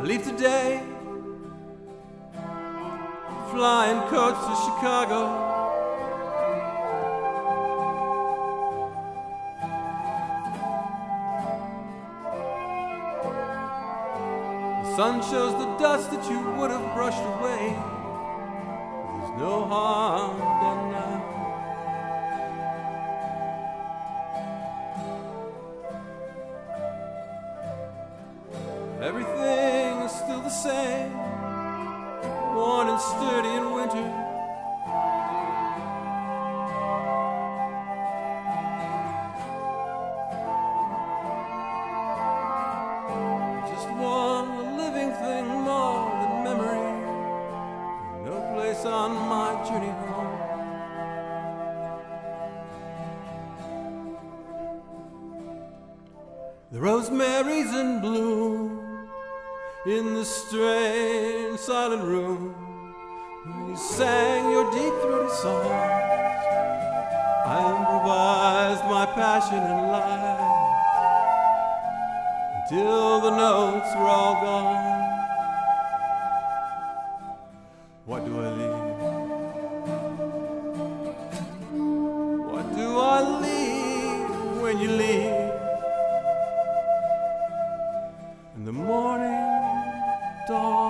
I leave today, flying coach to Chicago. The sun shows the dust that you would have brushed away. There's no harm done now. Everything the same, worn and sturdy in winter. Just one living thing more than memory. No place on my journey home. The rosemary's in bloom in the strange silent room where you sang your deep throated songs. I improvised my passion and life until the notes were all gone. What do I leave? What do I leave when you leave? dog.